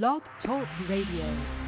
Blog Talk Radio.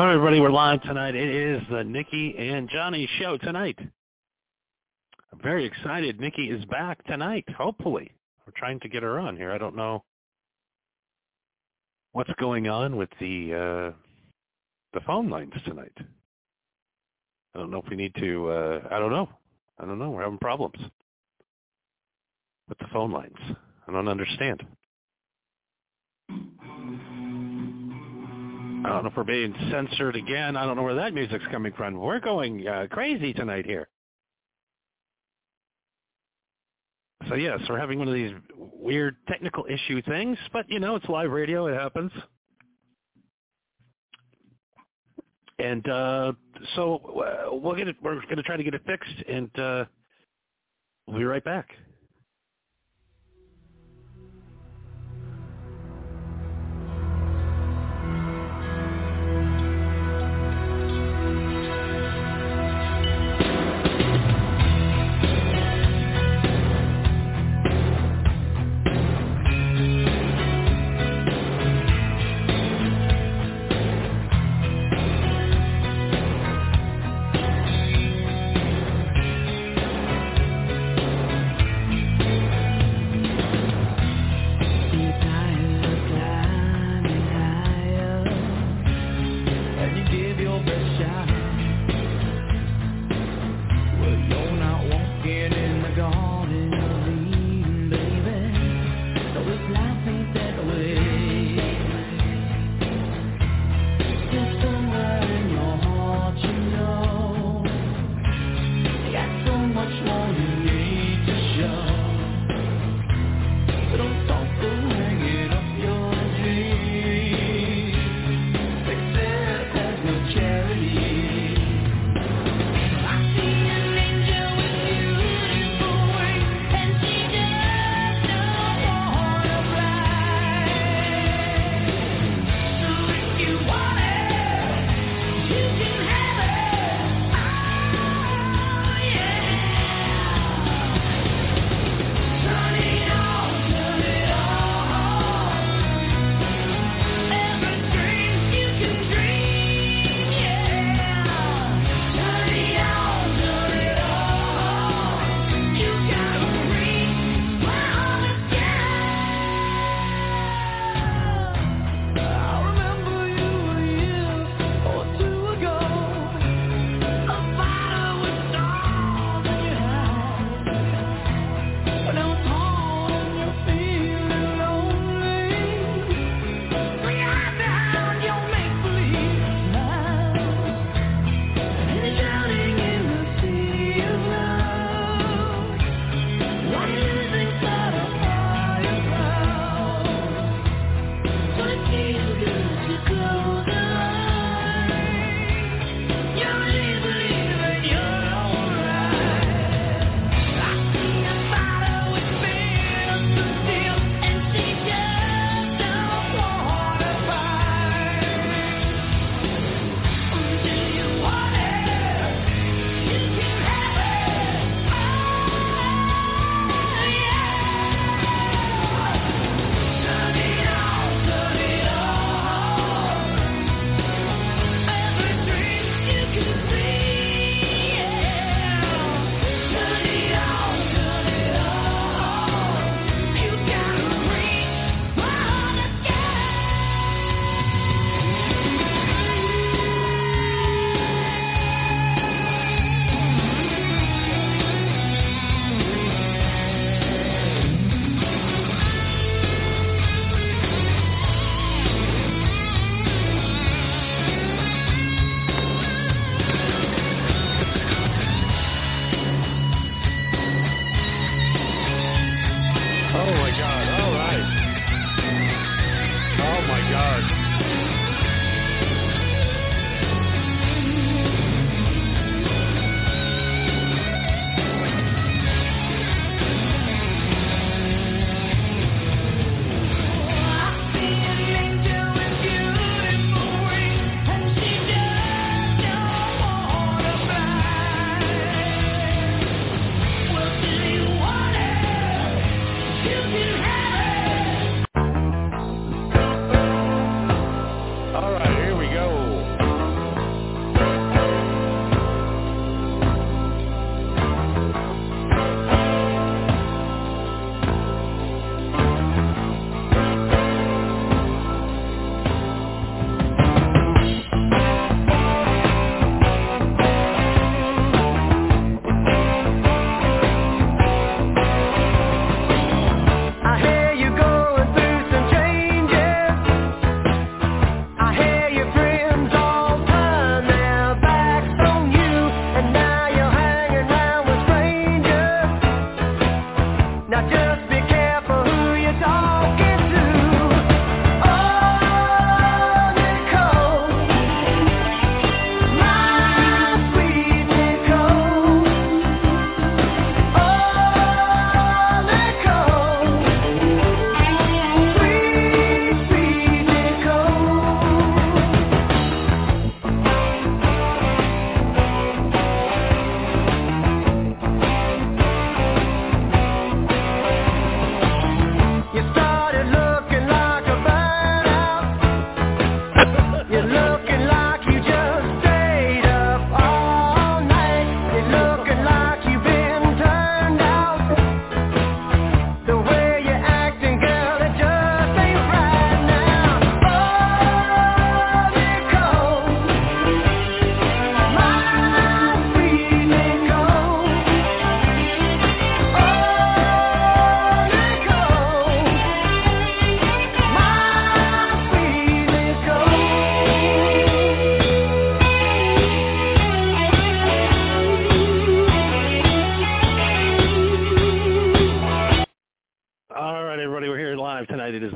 All right, everybody, we're live tonight. It is the Nikki and Johnny show tonight. I'm very excited. Nikki is back tonight, hopefully. We're trying to get her on here. I don't know what's going on with the uh, the phone lines tonight. I don't know if we need to, uh, I don't know. I don't know. We're having problems with the phone lines. I don't understand. I don't know if we're being censored again. I don't know where that music's coming from. We're going uh, crazy tonight here. So yes, we're having one of these weird technical issue things, but you know, it's live radio. It happens. And uh, so uh, we'll get it. We're going to try to get it fixed, and uh, we'll be right back.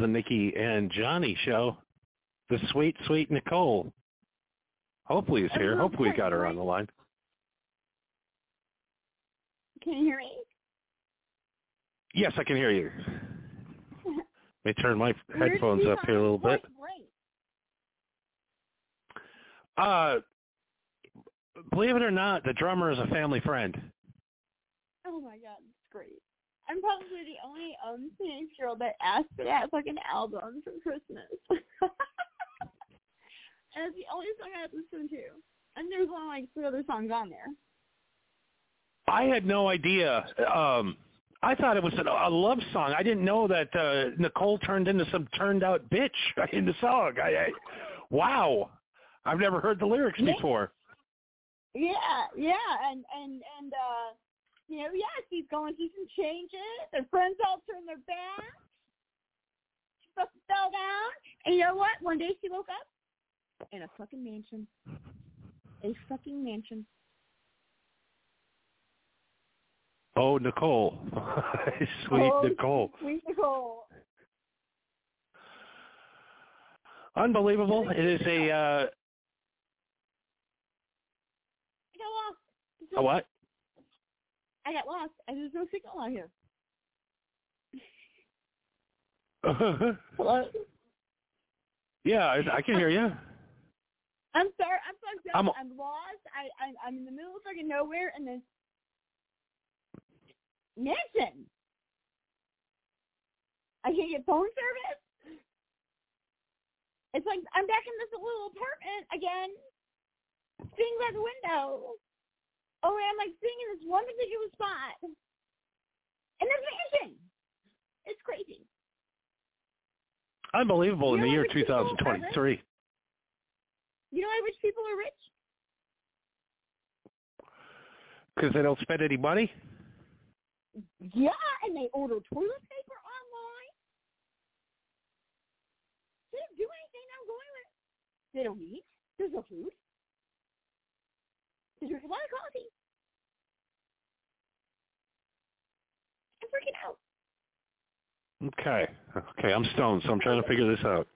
Nikki and Johnny show. The sweet, sweet Nicole. Hopefully is here. Hopefully we got her on the line. Can you hear me? Yes, I can hear you. Let me turn my headphones up here a little bit. Uh, believe it or not, the drummer is a family friend. Oh my god, it's great. I'm probably the only um teenage girl that asked for that fucking album for Christmas. and it's the only song I listened to. And there's only like three other songs on there. I had no idea. Um, I thought it was a, a love song. I didn't know that uh, Nicole turned into some turned out bitch in the song. I, I wow, I've never heard the lyrics Yeah. before. Yeah, yeah, and and and uh you know, yeah, she's going through some changes. Her friends all turn their backs. She fucking fell down. And you know what? One day she woke up in a fucking mansion. A fucking mansion. Oh, Nicole, sweet Oh, Nicole, Sweet Nicole. unbelievable. It is a uh, I got lost. There's a what? I got lost. And there's no signal out here. Hello? yeah, I, I can hear you. I'm sorry. I'm fucked up. I'm- I'm, lost. I, I'm, I'm in the middle of fucking nowhere and then mansion. I can't get phone service. It's like I'm back in this little apartment again, sitting by the window. Oh, and I'm like sitting in this one particular spot in this mansion. It's crazy. Unbelievable in the year what rich people are 2023. You know why rich people are rich? Because they don't spend any money. Yeah, and they order toilet paper online. They don't do anything. They're going with. They don't eat. There's no food. They drink a lot of coffee. I'm freaking out. Okay, okay, I'm stoned, so I'm trying to figure this out.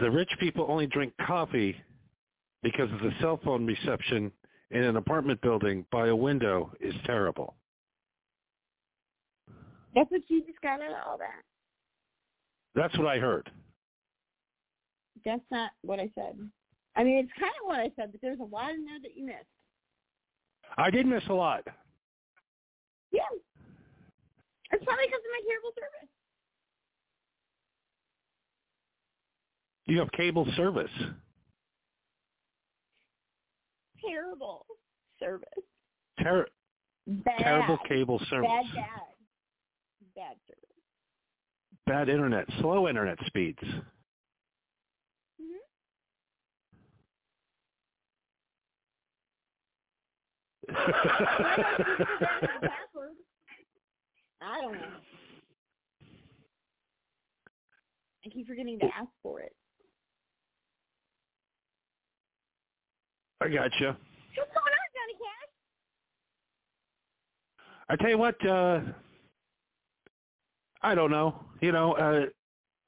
The rich people only drink coffee because of the cell phone reception in an apartment building by a window is terrible. That's what you just got out of all that. That's what I heard. That's not what I said. I mean, it's kind of what I said, but there's a lot in there that you missed. I did miss a lot. Yeah. It's probably because of my terrible service. You have cable service. Terrible service. Ter- Bad. terrible cable service. Bad, bad. Bad service. Bad internet, slow internet speeds. Mm-hmm. Password. I don't know. I keep forgetting to ask for it. I gotcha. What's going on, Johnny Cash? I tell you what, uh I don't know. You know, uh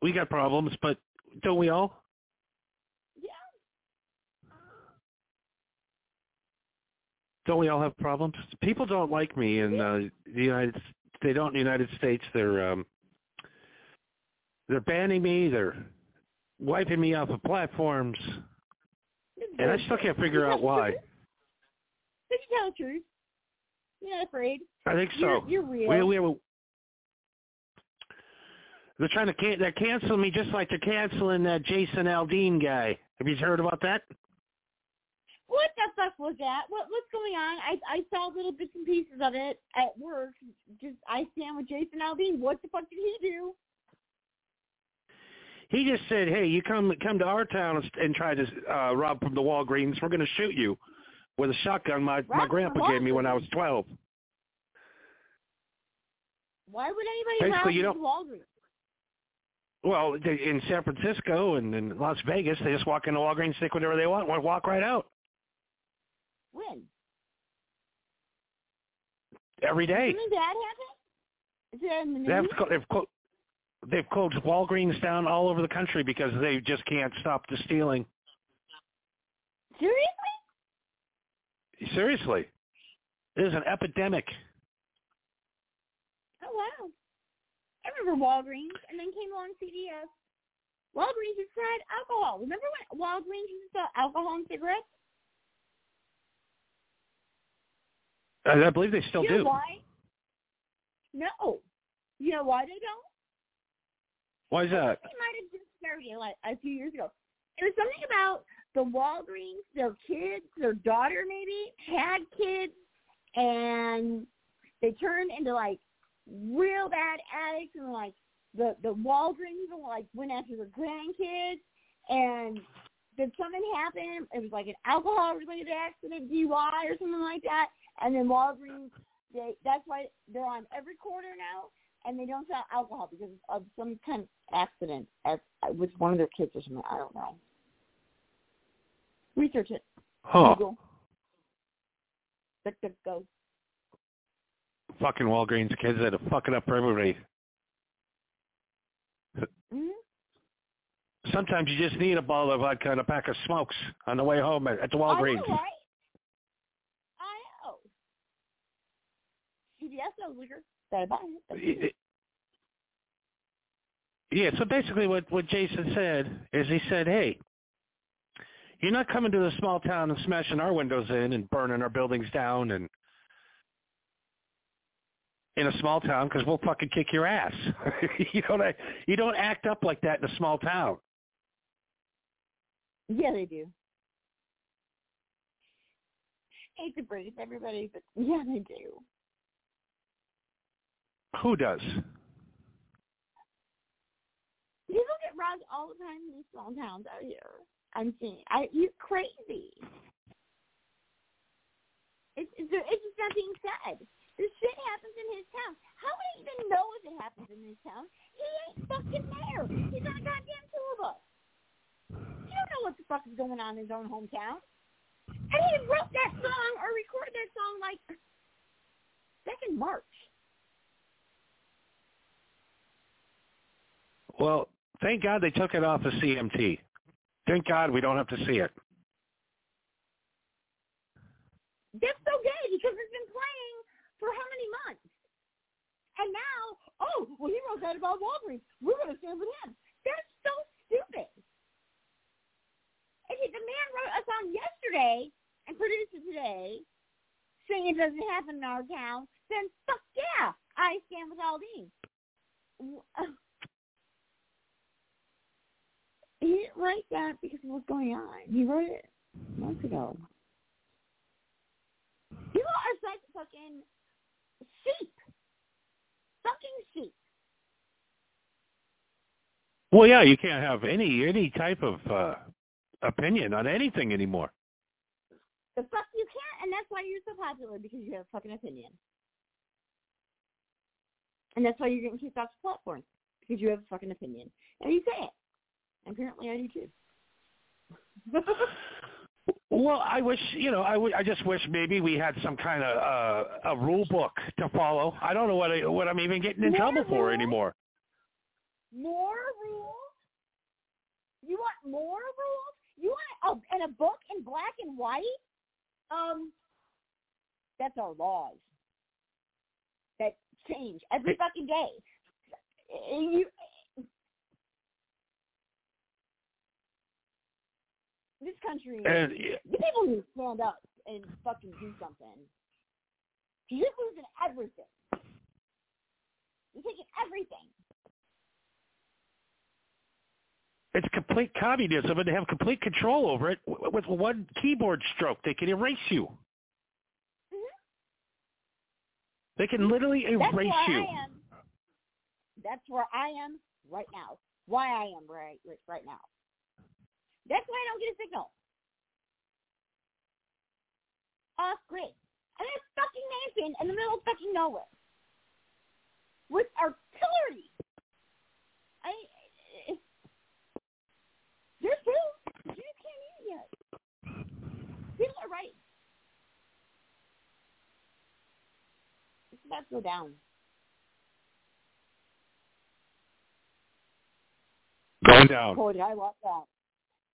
we got problems, but don't we all? Yeah. Don't we all have problems? People don't like me in uh, the United. They don't in the United States. They're um, they're banning me. They're wiping me off of platforms, and I still can't figure out why. Did you tell the truth? You're not afraid. I think so. You're, you're real. We, we, they're trying to can- they're canceling me just like they're canceling that Jason Aldean guy. Have you heard about that? What the fuck was that? What what's going on? I I saw little bits and pieces of it at work. Just I stand with Jason Aldean. What the fuck did he do? He just said, "Hey, you come come to our town and, try to uh, rob from the Walgreens. We're going to shoot you with a shotgun my my Rob from grandpa gave me when I was? 12." Why would anybody Basically, you rob don't- Walgreens? Well, in San Francisco and in Las Vegas, they just walk into Walgreens, take whatever they want, and walk right out When? every day. Didn't that happen? Is in the news? They have to, they've clo- they've closed Walgreens down all over the country because they just can't stop the stealing. Seriously? Seriously, It is an epidemic. Oh wow. I remember Walgreens, and then came along CVS. Walgreens just had alcohol. Remember when Walgreens used to sell alcohol and cigarettes? I, I believe they still you know do. why? No. You know why they don't? Why is that? They might have just started like a few years ago. It was something about the Walgreens, their kids, their daughter maybe had kids, and they turned into like real bad addicts, and like the the Walgreens even like went after their grandkids, and did something happen? It was like an alcohol related accident, DUI or something like that, and then Walgreens. They, that's why they're on every corner now, and they don't sell alcohol because of some kind of accident at, with one of their kids or something. I don't know. Research it. Huh. Google. Duck, duck, go. Fucking Walgreens kids that are fucking up for everybody. hmm Sometimes you just need a bottle of vodka and a pack of smokes on the way home at, at the I Walgreens. know, right? I know. CVS knows liquor. Better buy it. Yeah, so basically what, what Jason said is he said, hey, you're not coming to the small town and smashing our windows in and burning our buildings down and in a small town because we'll fucking kick your ass. you don't act- you don't act up like that in a small town. Yeah, they do. Hate to break it to everybody, but yeah, they do. Who does? People get robbed all the time in these small towns out here. I'm seeing. I you crazy. It's it's, just not being said. This shit happens in his town. How would he even know if it happens in his town? He ain't fucking there. He's on a goddamn bus. You don't know what the fuck is going on in his own hometown. And he wrote that song or recorded that song like back in March. Well, thank God they took it off the CMT. Thank God we don't have to see it. That's so gay because it's been playing for how many months? And now, oh, well, he wrote that about Walgreens. We're going to stand with him. That's so stupid. And the man wrote a song yesterday and produced it today, saying it doesn't happen in our town, then fuck yeah, I stand with Aldean. He didn't write that because of what's going on. He wrote it months ago. People are such fucking sheep. Fucking sheep. Well, yeah, you can't have any any type of uh opinion on anything anymore. The fuck you can't, and that's why you're so popular because you have a fucking opinion. And that's why you're getting kicked off the platform because you have a fucking opinion, and you say it. And apparently, I do too. Well, I wish you know. I, w- I just wish maybe we had some kind of uh, a rule book to follow. I don't know what I, what I'm even getting in More trouble for anymore. more rules? You want more rules? You want a, and a book in black and white? Um, that's our laws that change every fucking day. You, this country, And you people need to stand up and fucking do something. You're losing everything. You're taking everything. it's complete communism, and they have complete control over it. With one keyboard stroke, they can erase you. Mhm. They can literally That's erase where you. I am. That's where I am right now. Why I am right right- right now. That's why I don't get a signal. Off grid. And that's fucking Nansen in the middle of fucking nowhere. With artillery. I, there's food. You can't eat yet. People are right. It's about to go down. Going down. Cody, I want that.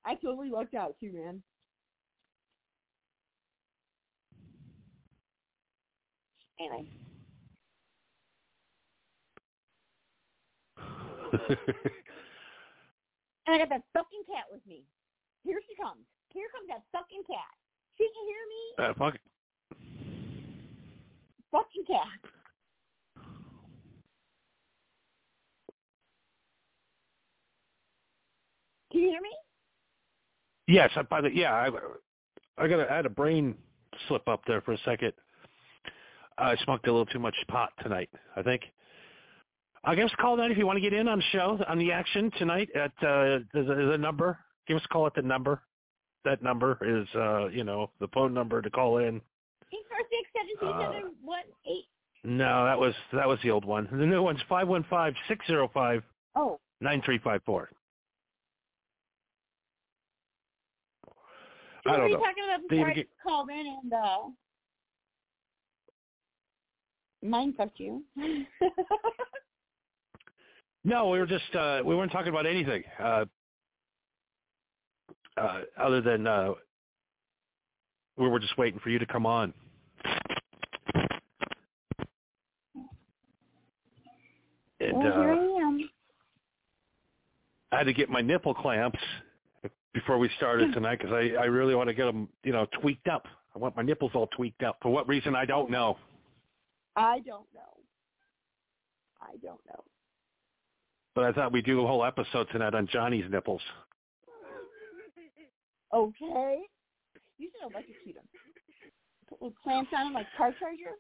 I totally lucked out too, man. Anyway, and I got that sucking cat with me. Here she comes. Here comes that fucking cat. She can hear me. uh, fuck. Fucking cat. Can you hear me? Yes, by the yeah, I, I got I had a brain slip up there for a second. I smoked a little too much pot tonight. I think. I guess call that if you want to get in on the show on the action tonight at uh, the, the, the number. Give us a call at the number. That number is uh, you know the phone number to call in. Eight four six seven two Uh, seven one eight. No, that was that was the old one. The new one's five one five six zero five Oh, nine three five four. so I don't know. talking about David, before I get- called in and uh, mine fucked you? No, we were just uh we weren't talking about anything. Uh uh other than uh we were just waiting for you to come on. And well, here uh I am. I had to get my nipple clamps before we started tonight because I I really want to get them, you know, tweaked up. I want my nipples all tweaked up. For what reason I don't know. I don't know. I don't know. But I thought we'd do a whole episode tonight on Johnny's nipples. Okay. You should electrocute them. Put little clamps on them like car charger.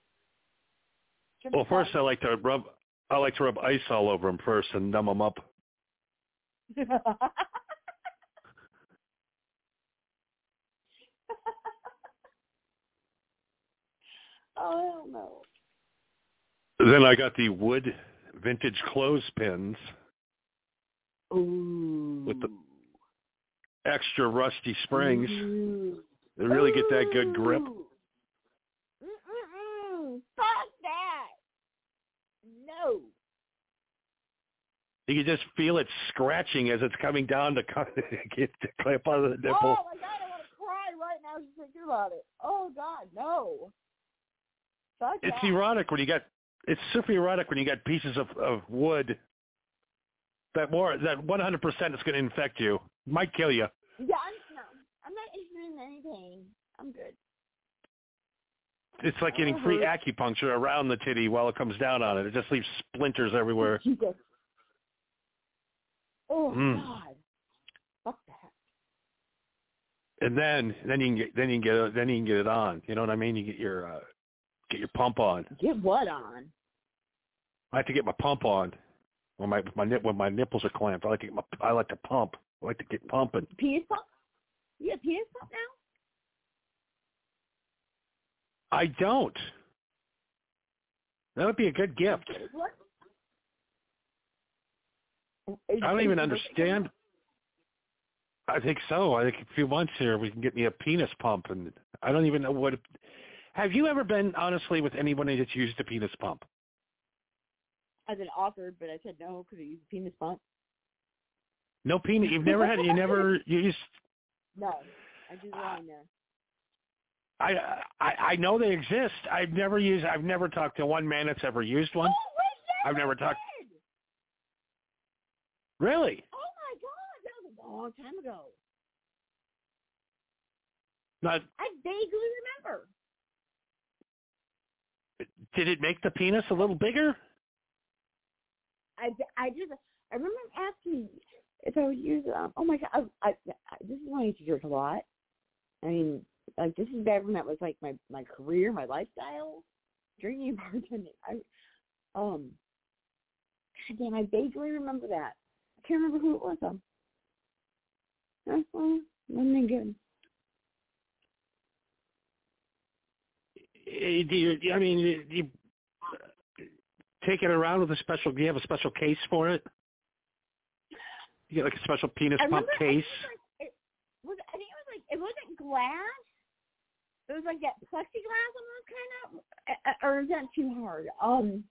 Give Well, first I like to rub I like to rub ice all over them first and numb them up. Oh, I don't know. Then I got the wood vintage clothespins, Ooh. With the extra rusty springs. Ooh. They really get that good grip. Ooh. Mm-mm-mm. Fuck that. No. You can just feel it scratching as it's coming down to get the clamp on the nipple. Oh my god, I want to cry right now just thinking about it. Oh god, no. Fuck It's that. erotic when you got it's super erotic when you got pieces of, of wood that more that 100% is going to infect you. Might kill you. Yeah, I'm no. I'm not interested in any pain. I'm good. It's like getting free acupuncture around the titty while it comes down on it. It just leaves splinters everywhere. Jesus. Oh Mm. god. Fuck that. And then then you can get then you can get then you can get it on. You know what I mean? You get your uh, get your pump on. Get what on? I have to get my pump on when my my nip when my nipples are clamped. I like to get my I like to pump. I like to get pumping. Penis pump? You got penis pump now? I don't. That would be a good gift. What? I don't even understand. I think so. I think a few months here we can get me a penis pump, and I don't even know what. Have you ever been honestly with anybody that's used a penis pump? I've been offered, but I said no because I use a penis pump. No penis. You've never had. You never used. No, I the uh, wrong there. I, I I know they exist. I've never used. I've never talked to one man that's ever used one. Oh, I've never I talked-. Really? Oh my god, that was a long time ago. Not. I vaguely remember. Did it make the penis a little bigger? I, I just I remember asking if I would use um oh my god I, I, I this is why I used to drink a lot. I mean like this is back when that was like my my career my lifestyle drinking and bartending. I um God damn I vaguely remember that. I can't remember who it was though. Wasn't good. Eh, do you, I mean, eh, you, you take it around with a special. Do you have a special case for it? You get like a special penis I pump remember I case. think it was I think it was like it wasn't glass. It was like that plexiglass almost kind of, eh, or is that too hard? Um,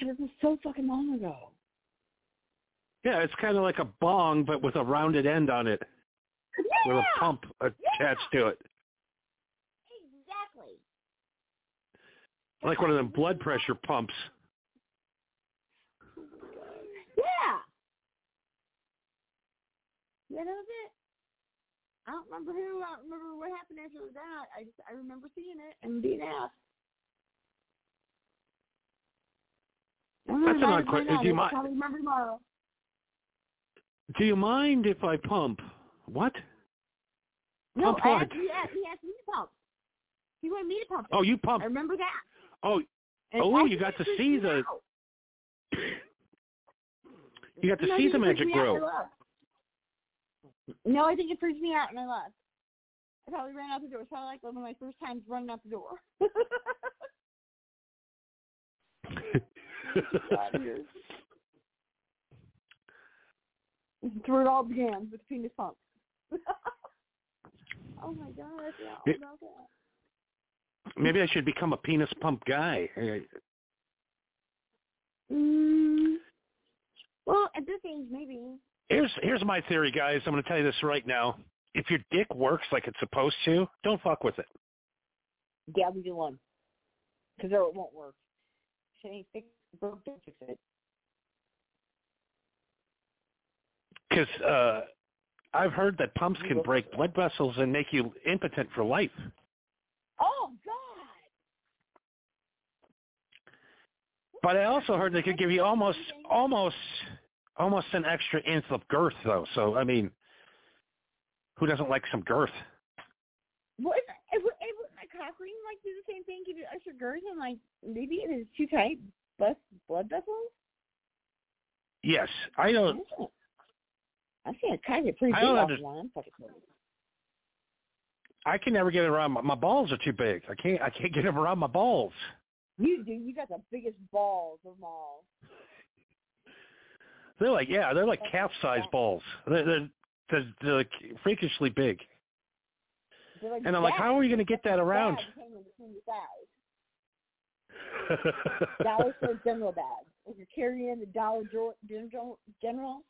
it was so fucking long ago. Yeah, it's kind of like a bong, but with a rounded end on it, Yeah. with a pump attached to it, Exactly. like one of them blood pressure pumps. Yeah. Yeah, that was it. I don't remember who. I don't remember what happened after that. I just I remember seeing it and being asked. That's an odd que- do you mi- I remember tomorrow. Do you mind if I pump? What? No, Pump I asked, he, asked, he asked me to pump. He wanted me to pump. it. Oh, you pump. I remember that. Oh, And Oh, you got to see the- you got to No, see the magic me out and grow. No, I think it freaked me out and I left. I probably ran out the door. It's probably like one of my first times running out the door. here. Where it all began with penis pump. oh my god, I forgot all It- about that. Maybe I should become a penis pump guy. Mm, well, at this age, maybe. Here's here's my theory, guys. I'm going to tell you this right now. If your dick works like it's supposed to, don't fuck with it. Yeah, we do one. Because or it won't work. If it ain't fixed, broke, don't fix it. Because uh, I've heard that pumps can break blood vessels and make you impotent for life. Oh God! But I also heard they could give you almost almost almost an extra inch of girth, though. So I mean, who doesn't like some girth? What if, if, if cock ring like do the same thing, give you extra girth, and like maybe it is too tight, bust blood vessels? Yes, I don't. I see a kind of pretty big don't under- one. I'm fucking. I can never get it around. My, my balls are too big. I can't. I can't get them around my balls. You do. You got the biggest balls of them all. They're like yeah, they're like calf-sized balls. They're, they're they're, they're like freakishly big. They're like And I'm like, how are you going to get that around? Bags hanging between. Dollar store general bag. If you're carrying the Dollar general,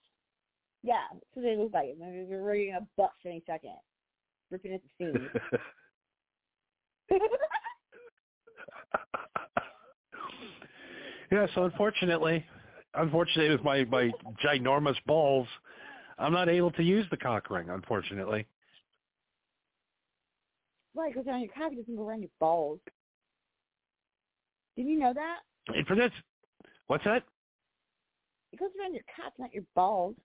yeah, that's what they look like. They're they're ready to bust any second, ripping at the seams. yeah. So unfortunately, unfortunately, with my my ginormous balls, I'm not able to use the cock ring. Unfortunately. Right, goes around your cock, it doesn't go around your balls. Did you know that? And for this, what's that? It goes around your cock, not your balls.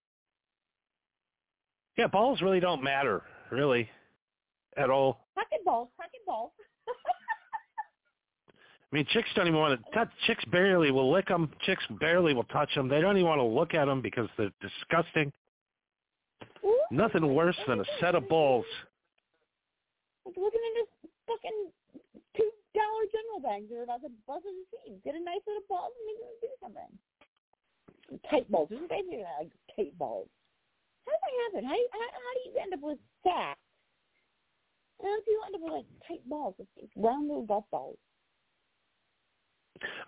Yeah, balls really don't matter, really, at all. Pocket balls, pocket balls. I mean, chicks don't even want to touch. Chicks barely will lick them. Chicks barely will touch them. They don't even want to look at them because they're disgusting. Ooh, Nothing worse than a set of balls. like looking at this fucking two dollar general bags that are about to bust at the seams. Get a nice little ball and make them do something. Tight balls. Is basically like tight balls. How does that happen? How, how, how do you end up with sacks? How do you end up with like tight balls, round little golf balls?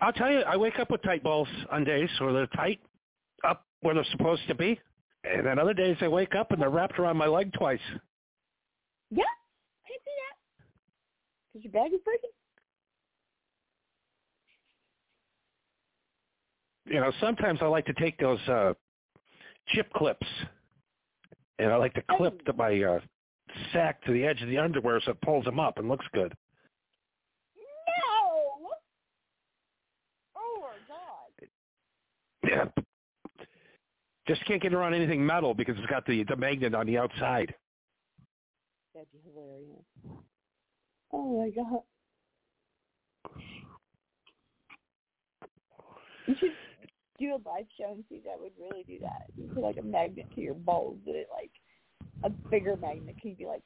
I'll tell you, I wake up with tight balls on days where they're tight up where they're supposed to be. And then other days I wake up and they're wrapped around my leg twice. Yeah, I can see that. Because your bag is breaking. You know, sometimes I like to take those uh chip clips and I like to clip the, my uh sack to the edge of the underwear so it pulls them up and looks good. No! Oh my god. Yeah. Just can't get around anything metal because it's got the the magnet on the outside. That'd be hilarious. Oh my god. You should do a live show and see that would really do that. You put like a magnet to your balls and it like a bigger magnet. Can you be like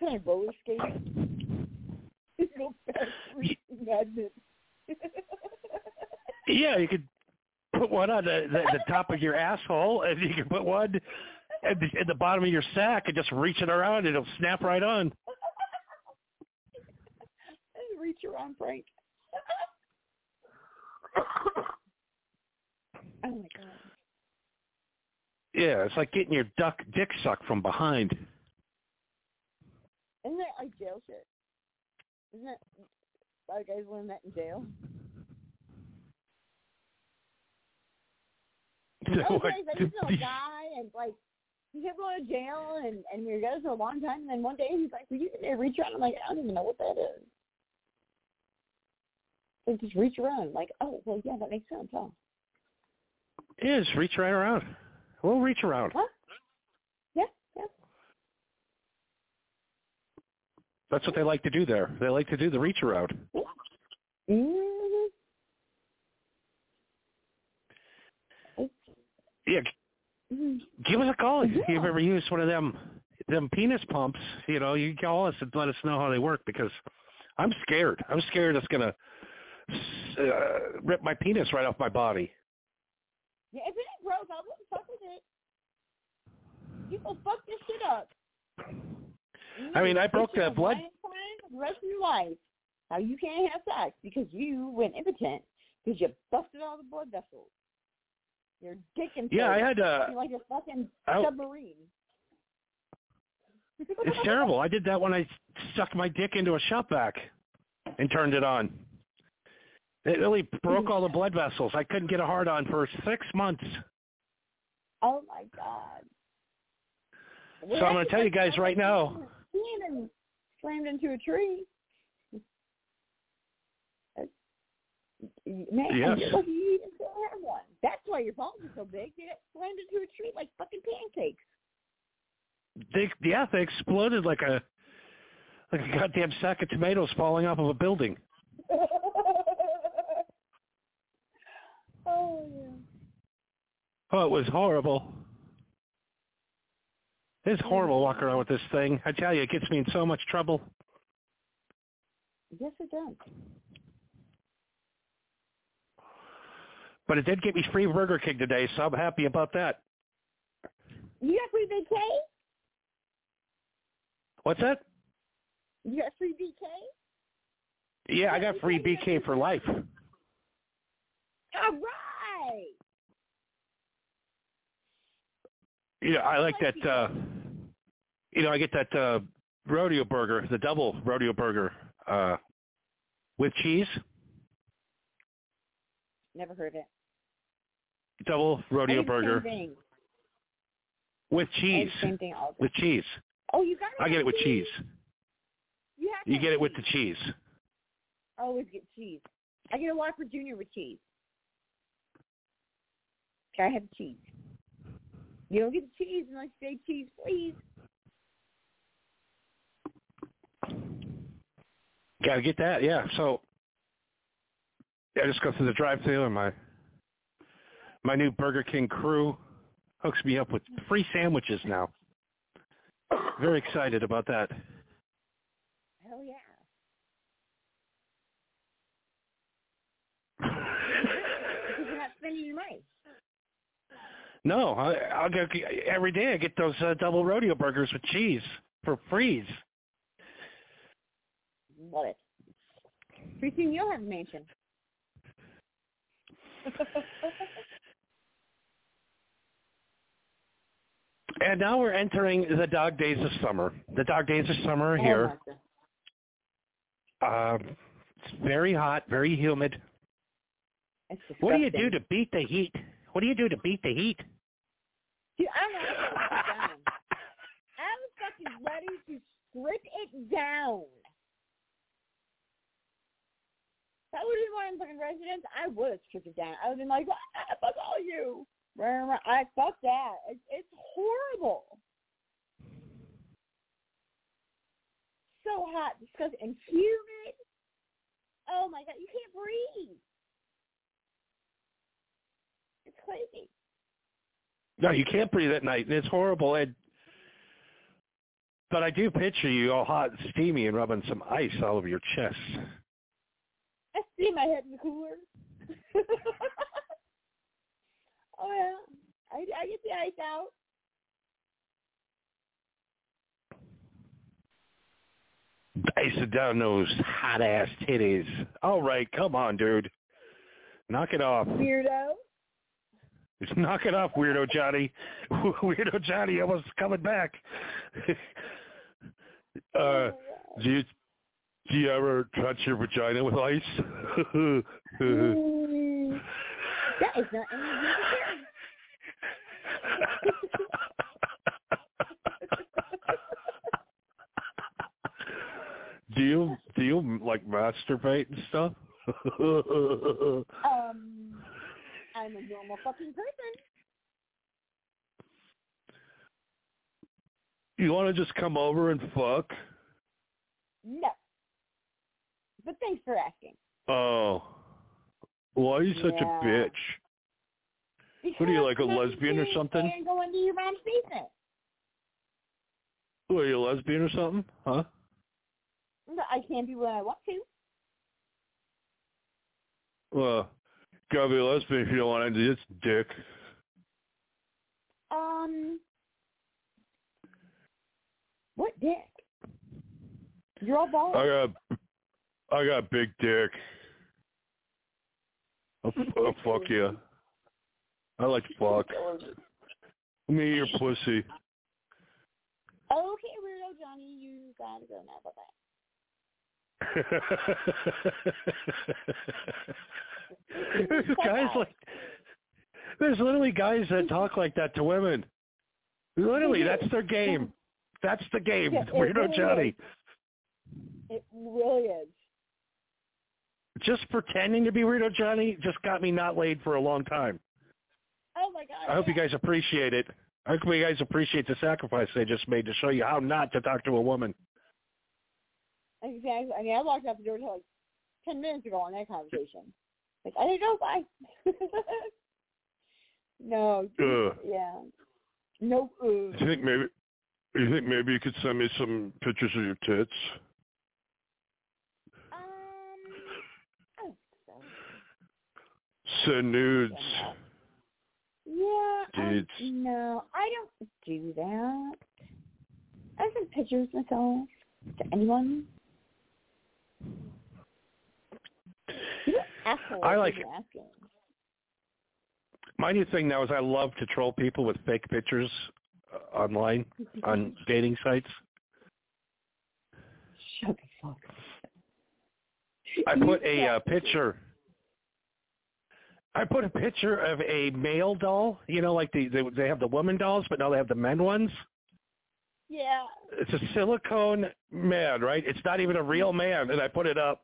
kind of roller skating? Go magnet. Yeah, you could put one on the, the, the top of your asshole, and you can put one at the, at the bottom of your sack and just reach it around, and it'll snap right on. Reach around, Frank. Oh my god. Yeah, it's like getting your duck dick sucked from behind. Isn't that like jail shit? Isn't that a lot of guys learn that in jail? Oh, guys, I used to know a guy and like he kept going to jail and and we were together for a long time and then one day he's like, Will you get reach around? I'm like, I don't even know what that is. So just reach around. I'm like, oh well yeah, that makes sense, huh? Just reach right around. We'll reach around. Huh? Yeah, yeah. That's what they like to do there. They like to do the reach around. Mm-hmm. Yeah, Mm-hmm. give us a call if Yeah. you've ever used one of them them penis pumps. You know, you call us and let us know how they work because I'm scared. I'm scared it's gonna uh, rip my penis right off my body. Yeah, if it ain't broke, I wouldn't fuck with it. You will fuck this shit up. I mean, I broke the the blood- the rest of your life. Now you can't have sex because you went impotent because you busted all the blood vessels. Your dick and Yeah, I had uh like a fucking I- submarine. It's terrible. I did that when I stuck my dick into a shop vac and turned it on. It really broke mm-hmm. all the blood vessels. I couldn't get a hard on for six months. Oh my god. So I'm gonna tell you guys right now. Slammed, slammed into a tree. Man, Yes. you even still have one. That's why your balls are so big. They got slammed into a tree like fucking pancakes. They yeah, they exploded like a like a goddamn sack of tomatoes falling off of a building. oh yeah. Oh, it was horrible. It's horrible walking around with this thing. I tell you, it gets me in so much trouble. Yes, it does. But it did get me free Burger King today, so I'm happy about that. You got free BK? What's that? You got free BK? Yeah, I got free BK for life. All right. You know, I like that. uh You know, I get that uh rodeo burger, the double rodeo burger uh with cheese, Never heard of it. double rodeo I the burger with cheese, Same thing the with cheese. Oh, you got it. I get it with cheese. You, have You get it with the cheese. cheese. I always get cheese. I get a Whopper Junior with cheese. Gotta have cheese. You don't get the cheese unless you say cheese, please. Got to get that, yeah. So I just go through the drive-thru, and my my new Burger King crew hooks me up with free sandwiches now. Very excited about that. Hell yeah. Because you're not spending your money. No, I, I'll get every day. I get those uh, double rodeo burgers with cheese for free. Love it. Pretty soon you'll have a mansion. And now we're entering the dog days of summer. The dog days of summer are Oh, here. Um, it's very hot, very humid. What do you do to beat the heat? What do you do to beat the heat? I'm fucking ready to strip it down. If I would have been one fucking residents, I would have stripped it down. I would have been like, ah, fuck all you. I fuck that. It's, it's horrible. So hot, disgusting, and humid. Oh my god, you can't breathe. It's crazy. No, you can't breathe at night, and it's horrible. And but I do picture you all hot and steamy and rubbing some ice all over your chest. I see my head in the cooler. oh yeah, I I get the ice out. Icing down those hot ass titties. All right, come on, dude. Knock it off. Weirdo. Just knock it off, weirdo Johnny. weirdo Johnny almost coming back. uh, do you do you ever touch your vagina with ice? Mm, that is not do you do you like masturbate and stuff? Um, I'm a fucking person. you want to just come over and fuck? No. But thanks for asking. Oh, why are you such Yeah. a bitch? What are you, like a Because lesbian or something? And going to your mom's basement. What, are you a lesbian or something? Huh? I can't be when I want to. Well, gotta be a lesbian if you don't want to do this, dick. Um, what dick? You're all bald. I got, I got a big dick. I'll, I'll fuck you. I like to fuck. Let me eat your pussy. Okay, weirdo Johnny, you gotta go now. Bye bye. there's guys like, there's literally guys that talk like that to women. Literally, that's their game. That's the game. Yeah, Weirdo really Johnny. It really is. Just pretending to be Weirdo Johnny just got me not laid for a long time. Oh my god. I hope you guys appreciate it. I hope you guys appreciate the sacrifice they just made to show you how not to talk to a woman. Exactly. I mean, I walked out the door until like ten minutes ago on that conversation. Like I didn't know. why. no. Ugh. Yeah. No. Uh, You think maybe you think maybe you could send me some pictures of your tits? um. I don't so. Send nudes. Yeah. I, no, I don't do that. I send pictures myself to anyone. You don't asshole I like- asking. My new thing now is I love to troll people with fake pictures uh, online on dating sites. Shut the fuck up. I put a uh, picture. I put a picture of a male doll. You know, like the they, they have the woman dolls, but now they have the men ones. Yeah. It's a silicone man, right? It's not even a real man, and I put it up,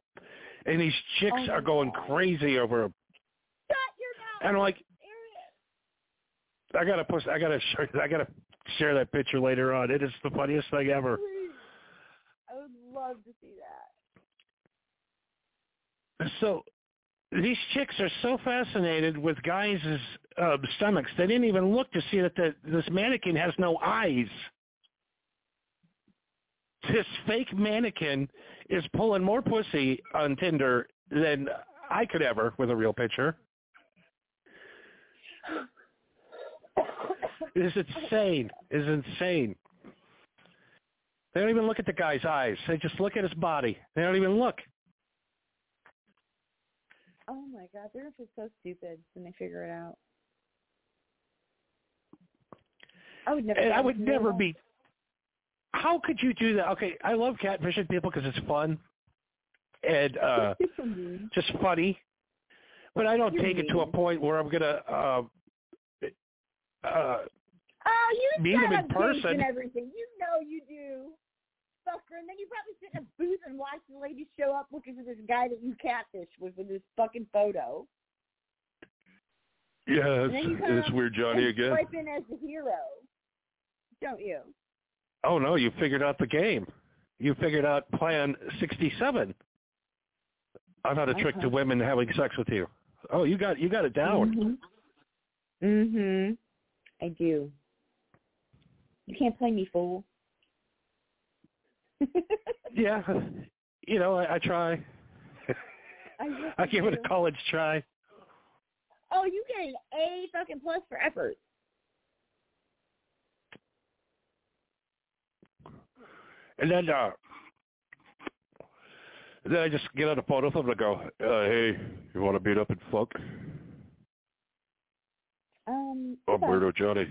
and these chicks Oh are going God. crazy over him. Shut your mouth. And I'm like, I gotta post. I gotta share. I gotta share that picture later on. It is the funniest thing ever. I would love to see that. So these chicks are so fascinated with guys' uh, stomachs, they didn't even look to see that the, this mannequin has no eyes. This fake mannequin is pulling more pussy on Tinder than I could ever with a real picture. It is insane. It is insane. They don't even look at the guy's eyes. They just look at his body. They don't even look. Oh my god, they're just so stupid when they figure it out. I would never. I would never be. How could you do that? Okay, I love catfishing people because it's fun and uh just funny, but I don't You're take it to a point where I'm gonna. Uh, uh, Oh, you Meet set him in person. and everything. You know you do, fucker. And then you probably sit in a booth and watch the lady show up looking for this guy that you catfish with with this fucking photo. yeah, And it's, it's weird, Johnny and again. Swipe in as the hero, don't you? Oh no, you figured out the game. You figured out Plan 67 on how to trick the Okay. women having sex with you. Oh, you got you got it down. Mhm. Mhm. I do. You can't play me, fool. Yeah, you know I, I try. I, I give it a college try. Oh, you get an A fucking plus for effort. And then uh Then I just get on the phone with him and go, uh, "Hey, you want to beat up and fuck?" Um, I'm okay. Weirdo Johnny.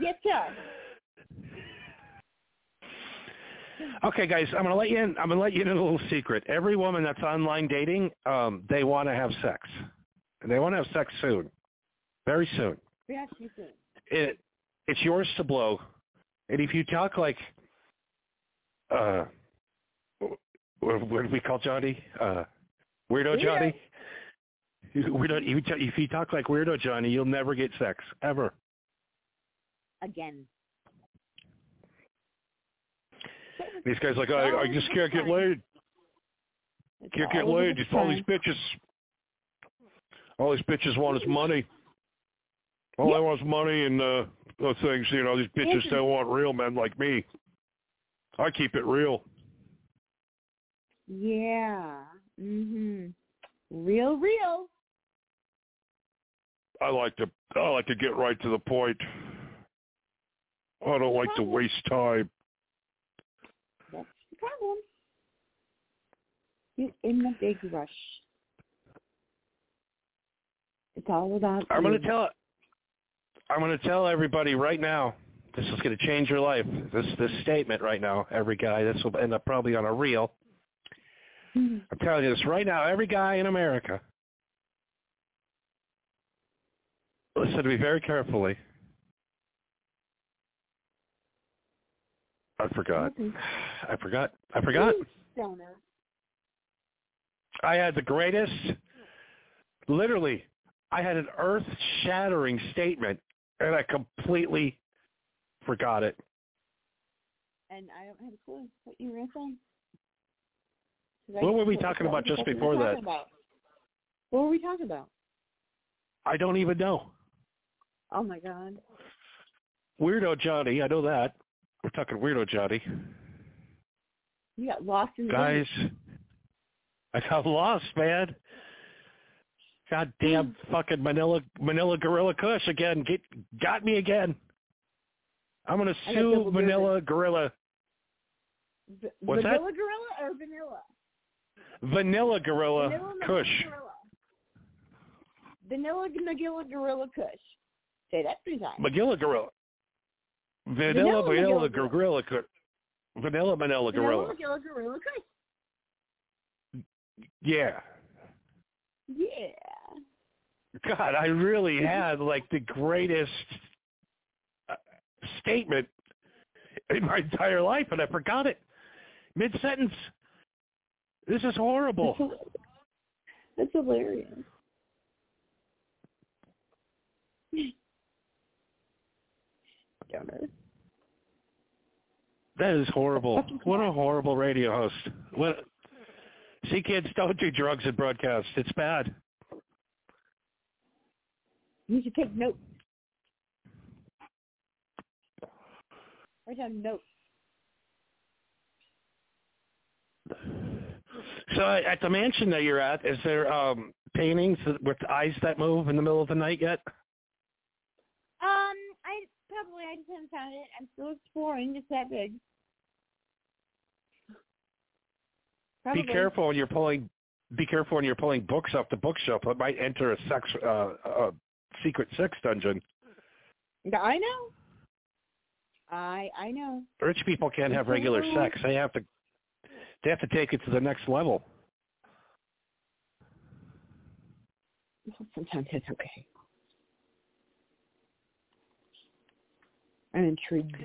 Yes, sir. Okay, guys, I'm gonna let you in. I'm gonna let you in a little secret. Every woman that's online dating, um, they want to have sex, and they want to have sex soon, very soon. Have soon. It, it's yours to blow, and if you talk like, uh, what, what do we call Johnny? Uh, weirdo Weirdo. Johnny. Weirdo. If you t- if you talk like weirdo Johnny, you'll never get sex ever. Again. These guys like, I, I just can't get laid. It's Can't get laid. Just all these bitches. All these bitches want is money. All they want is money and uh those things. You know, these bitches don't want real men like me. I keep it real. Yeah. Mhm. Real, real. I like to. I like to get right to the point. I don't like to waste time. That's the problem. You're in the big rush. It's all about. I'm going to tell. I'm going to tell everybody right now. This is going to change your life. This this statement right now. Every guy. This will end up probably on a reel. Mhm. I'm telling you this right now. Every guy in America. Listen to me very carefully. I forgot. I forgot. I forgot. I had the greatest, literally, I had an earth-shattering statement, and I completely forgot it. And I don't have a clue what you were going to say. 'Cause I What were we talking about just fuck were we before that? about? What were we talking about? I don't even know. Oh my god. Weirdo Johnny, I know that. We're talking Weirdo Johnny. You got lost in the Guys, I got lost, man. God damn fucking Manila Manila Gorilla Kush again. Get got me again. I'm gonna sue Manila Gorilla V- What's that? vanilla gorilla or vanilla? Vanilla Gorilla vanilla Kush. Vanilla Magilla gorilla Kush. Say that three times. Magilla Gorilla. Vanilla Vanilla Vanilla Gorilla Kush. Vanilla Manila Gorilla. Vanilla gorilla Kush. Yeah. Yeah. God, I really had like the greatest uh, statement in my entire life, and I forgot it mid sentence. This is horrible. That's hilarious. That is horrible. What a horrible radio host. What? See, kids, don't do drugs and broadcast. It's bad. You should take notes. Write down notes. So at the mansion that you're at, is there um paintings with eyes that move in the middle of the night yet? Um, I probably I just haven't found it. I'm still exploring. It's that big. Probably. Be careful when you're pulling. Be careful when you're pulling books off the bookshelf. It might enter a sex, uh, a secret sex dungeon. I know. I I know. Rich people can't have regular sex. They have to. They have to take it to the next level. Sometimes it's okay. I'm intrigued.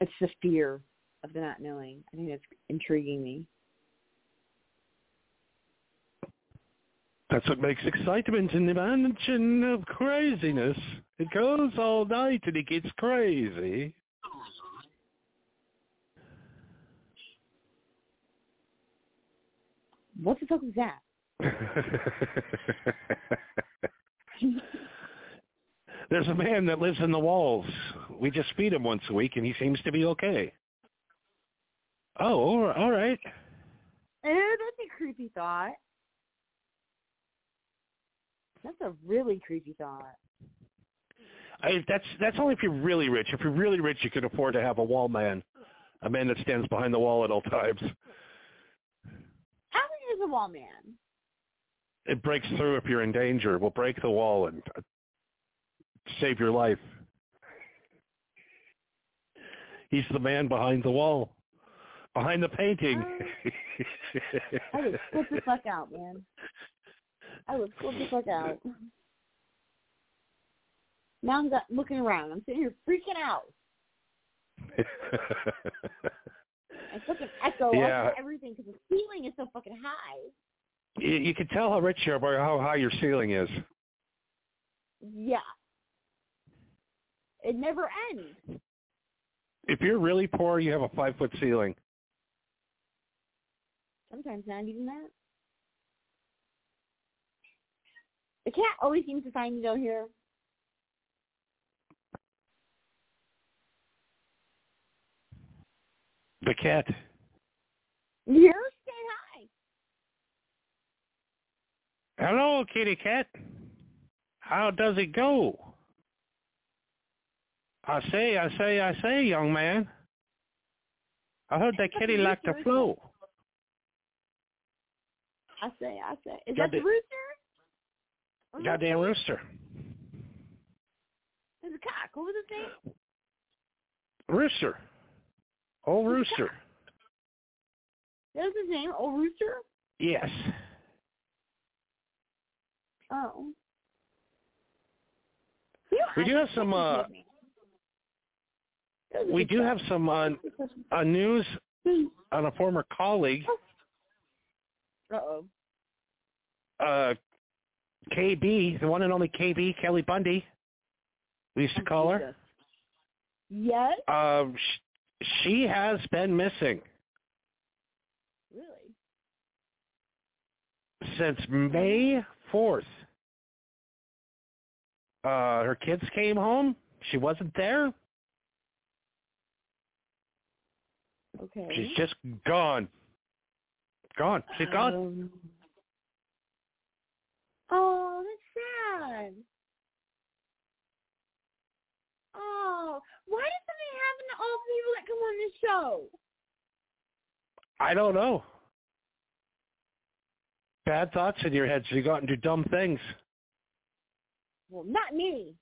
It's the fear of the not knowing. I think that's intriguing me. That's what makes excitement in the mansion of craziness. It goes all night and it gets crazy. What the fuck was that? There's a man that lives in the walls. We just feed him once a week, and he seems to be okay. Oh, all right. that's a creepy thought. That's a really creepy thought. I, that's that's only if you're really rich. If you're really rich, you can afford to have a wall man A man that stands behind the wall at all times. Alan is a wall man. It breaks through if you're in danger. We'll break the wall and uh, save your life. He's the man behind the wall, behind the painting. I would flip the fuck out, man. I would flip the fuck out. Now I'm got, looking around. I'm sitting here freaking out. I fucking echo Yeah. off everything because the ceiling is so fucking high. you, you can tell how rich you are by how high your ceiling is. Yeah. It never ends. If you're really poor, you have a five foot ceiling. Sometimes not even that. The cat always seems to find me down here. The cat. You're stay high. Hello, kitty cat. How does it go? I say, I say, I say, young man. I heard that kitty liked to flow. I say, I say. Is Got that the rooster? Or Goddamn rooster. There's a cock. What was his name? Rooster. Oh, rooster. That was his name? Oh, rooster? Yes. Oh. You know, We I do have some, uh, was me. That was a We do have some uh, uh, news on a former colleague, Uh-oh. uh, KB, the one and only KB, Kelly Bundy. We used to call her. Yes? Um, sh- she has been missing Really? since May 4th. Uh, her kids came home. She wasn't there. Okay. She's just gone. Gone. She's gone. Um, oh, that's sad. Oh, why does something happen to all the people that come on this show? I don't know. Bad thoughts in your head, so you go out and do dumb things. Well, not me.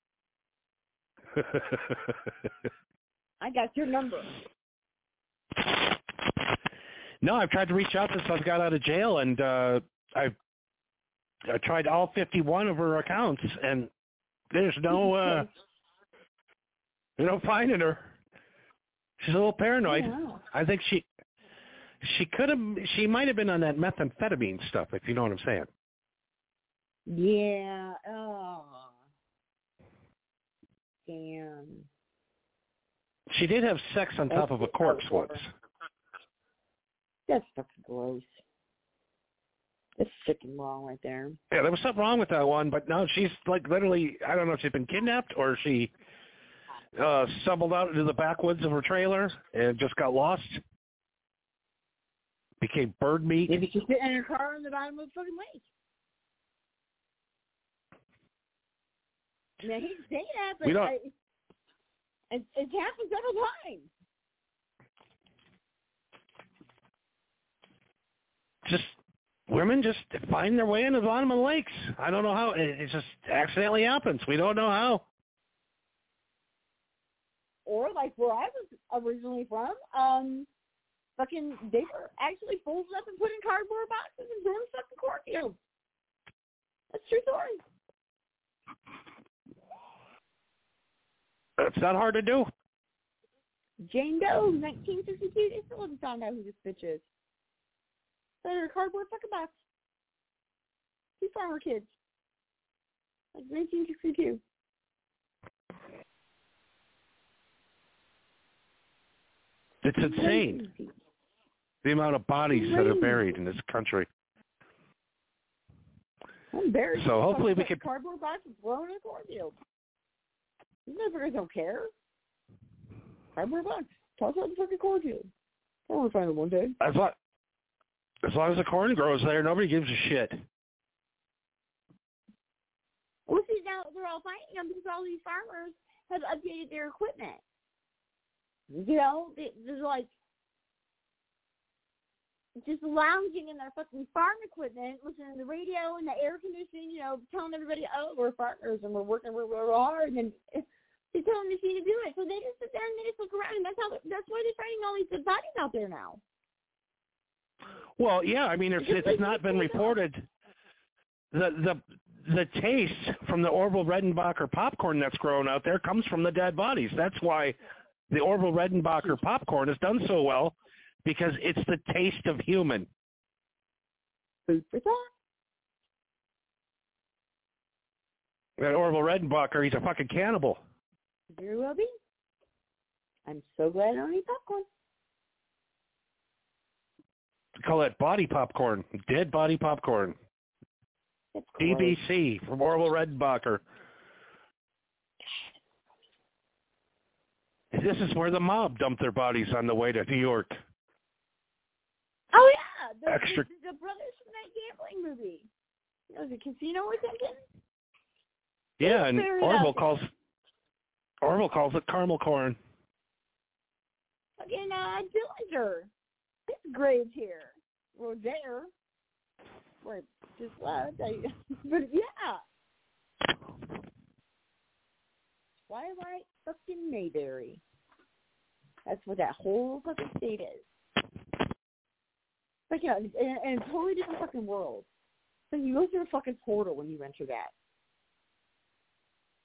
I got your number. No, I've tried to reach out since I've got out of jail, and uh, I've I tried all 51 of her accounts, and there's no uh, there's no finding her. She's a little paranoid. Yeah. I think she she could have she might have been on that methamphetamine stuff, if you know what I'm saying. Yeah. Oh. Damn. She did have sex on top of a corpse once. That's fucking gross. That's freaking wrong right there. Yeah, there was something wrong with that one, but now she's like literally I don't know if she's been kidnapped or she uh stumbled out into the backwoods of her trailer and just got lost. Became bird meat. Maybe she's sitting in her car on the bottom of the fucking lake. Now he's saying that, but We don't- I, it, it's happened several times. Just women just find their way into the bottom of lakes. I don't know how it, it just accidentally happens. We don't know how. Or like where I was originally from, um, fucking they were actually folded up and put in cardboard boxes and thrown in fucking cornfields. That's a true story. It's not hard to do. Jane Doe, 1962. They still haven't found out who this bitch is. Put her in a cardboard fucking box. Two farmer kids. Like 1962. It's insane the amount of bodies that are buried in this country. I'm buried. So hopefully we could- Cardboard boxes blown in a cornfield. These motherfuckers don't care. Cardboard box. Toss in the fucking cornfield. I want to find it one day. I long, as long as the corn grows there, nobody gives a shit. Well, see, now they're all fighting them because all these farmers have updated their equipment. You know, they, they're like, just lounging in their fucking farm equipment, listening to the radio and the air conditioning, you know, telling everybody, oh, we're farmers and we're working real, real hard, and they tell them to see to do it. So they just sit there and they just look around, and that's how that's why they're finding all these dead bodies out there now. Well, yeah, I mean, it's it's not been reported. The the the taste from the Orville Redenbacher popcorn that's grown out there comes from the dead bodies. That's why the Orville Redenbacher popcorn has done so well because it's the taste of human. Food for thought. That Orville Redenbacher, he's a fucking cannibal. Very well be. I'm so glad I don't eat popcorn. Call that body popcorn, dead body popcorn. BBC from Orville Redenbacher. This is where the mob dumped their bodies on the way to New York. Oh yeah, the, Extra- the, the brothers from that gambling movie. You know, the casino or something. Yeah, and Orville calls Orville calls it caramel corn. Fucking uh, Dillinger. His grave's here. There. Or just left. I, but yeah. Twilight fucking Mayberry. That's what that whole fucking state is. But yeah, and, and totally different fucking world. So you go through a fucking portal when you enter that.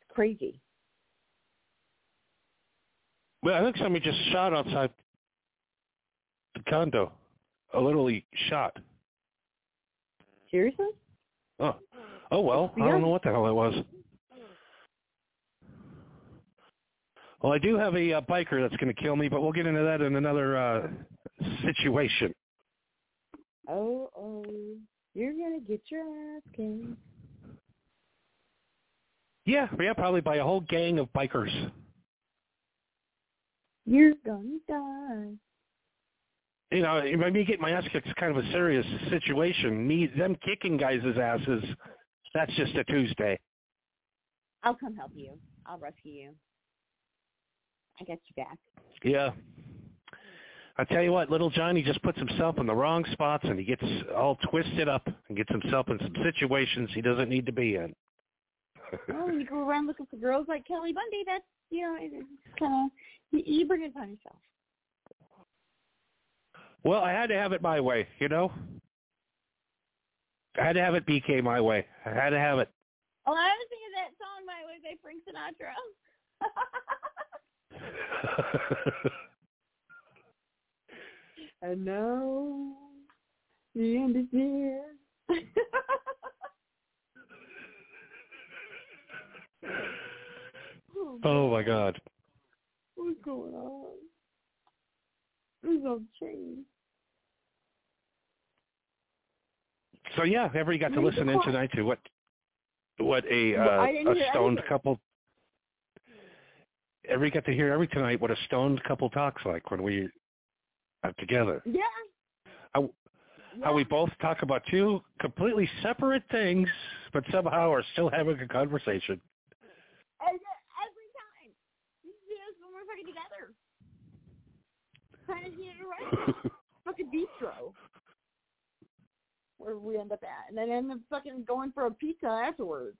It's crazy. Well, I think somebody just shot outside condo. A literally shot. Seriously? Oh, oh well. I don't know what the hell it was. Well, I do have a uh, biker that's going to kill me, but we'll get into that in another uh, situation. Oh, oh, you're gonna get your ass kicked. Yeah, yeah, probably by a whole gang of bikers. You're gonna die. You know, me getting my ass kicked is kind of a serious situation. Me, them kicking guys' asses, that's just a Tuesday. I'll come help you. I'll rescue you. I got you back. Yeah. I tell you what, little Johnny just puts himself in the wrong spots and he gets all twisted up and gets himself in some situations he doesn't need to be in. Oh, you go around looking for girls like Kelly Bundy. That's you know, it's kind of you, you bring it upon yourself. Well, I had to have it my way, you know? I had to have it BK my way. I had to have it. Oh, I was thinking that song by way by Frank Sinatra. and now the end is near. oh, oh my god. What's going on? Who's on chain? So yeah, everybody got to listen in tonight to what what a uh, a stoned anything. couple every got to hear every tonight what a stoned couple talks like when we are together. Yeah. How, yeah. how we both talk about two completely separate things, but somehow are still having a conversation. And every time. You see us when we're fucking together. Trying to get it right. fucking bistro. Where we end up at. And then end up fucking going for a pizza afterwards.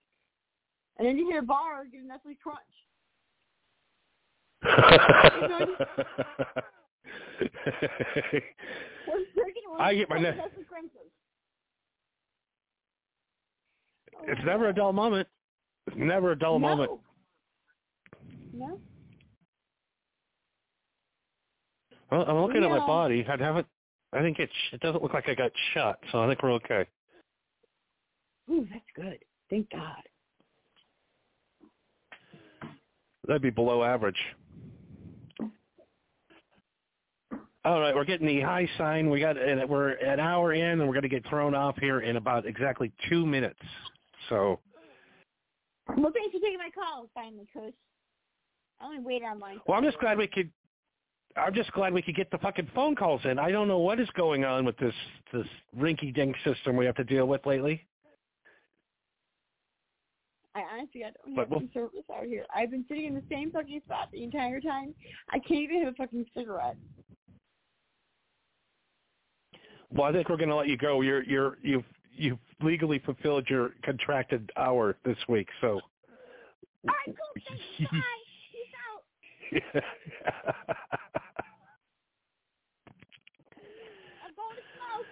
And then you hit a bar, get a Nestle Crunch. We're drinking one I get my Nestle Crunches. It's never a dull moment. It's never a dull no. moment. No? Well, I'm looking at my body. I haven't. I think it. It doesn't look like I got shot, so I think we're okay. Ooh, that's good. Thank God. That'd be below average. All right, we're getting the high sign. We got and we're an hour in, and we're going to get thrown off here in about exactly two minutes. So Well, thanks for taking my call finally, Kush. I only waited online. Well, I'm just glad we could. I'm just glad we could get the fucking phone calls in. I don't know what is going on with this this rinky dink system we have to deal with lately. I honestly I don't But have we'll- any service out here. I've been sitting in the same fucking spot the entire time. I can't even have a fucking cigarette. Well, I think we're going to let you go. You're you're you've you've legally fulfilled your contracted hour this week, so. All right, cool. Thanks. Bye. Peace out. I'm going to smoke.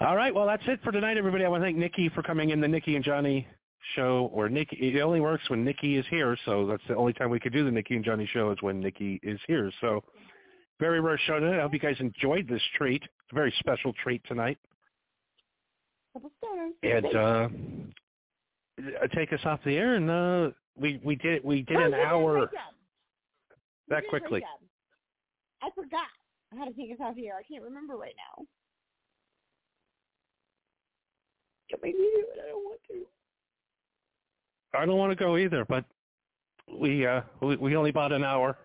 All right, well that's it for tonight, everybody. I want to thank Nikki for coming in the Nikki and Johnny show. Or Nikki, it only works when Nikki is here, so that's the only time we could do the Nikki and Johnny show is when Nikki is here. So very rare show tonight. I hope you guys enjoyed this treat. It's a very special treat tonight. And uh, uh, take us off the air, and uh, we we did we did Oh, an hour great job. You that did a great quickly. I forgot how to take us off the air. I can't remember right now. Don't make me do it. I don't want to. I don't want to go either, but we uh we, we only bought an hour.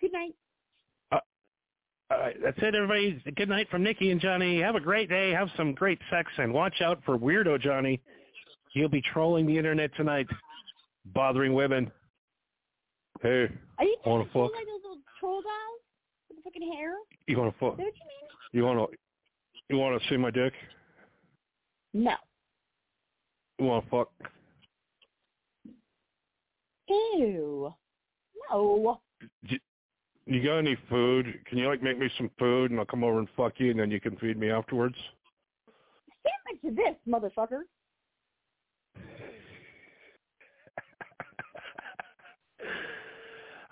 Good night. All right, that's it, everybody. Good night from Nikki and Johnny. Have a great day. Have some great sex, and watch out for Weirdo Johnny. He'll be trolling the internet tonight, bothering women. Hey, Are you I wanna talking fuck. like those little troll dolls fucking hair? You want to fuck? that what you? You want to? You want to see my dick? No. You want to fuck? Ew. No. You got any food? Can you like make me some food, and I'll come over and fuck you, and then you can feed me afterwards? Stand next to this, motherfucker.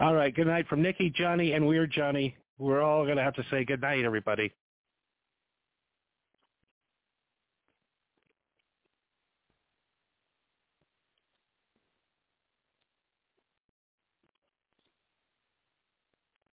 All right. Good night from Nikki, Johnny, and Weird Johnny. We're all gonna have to say good night, everybody.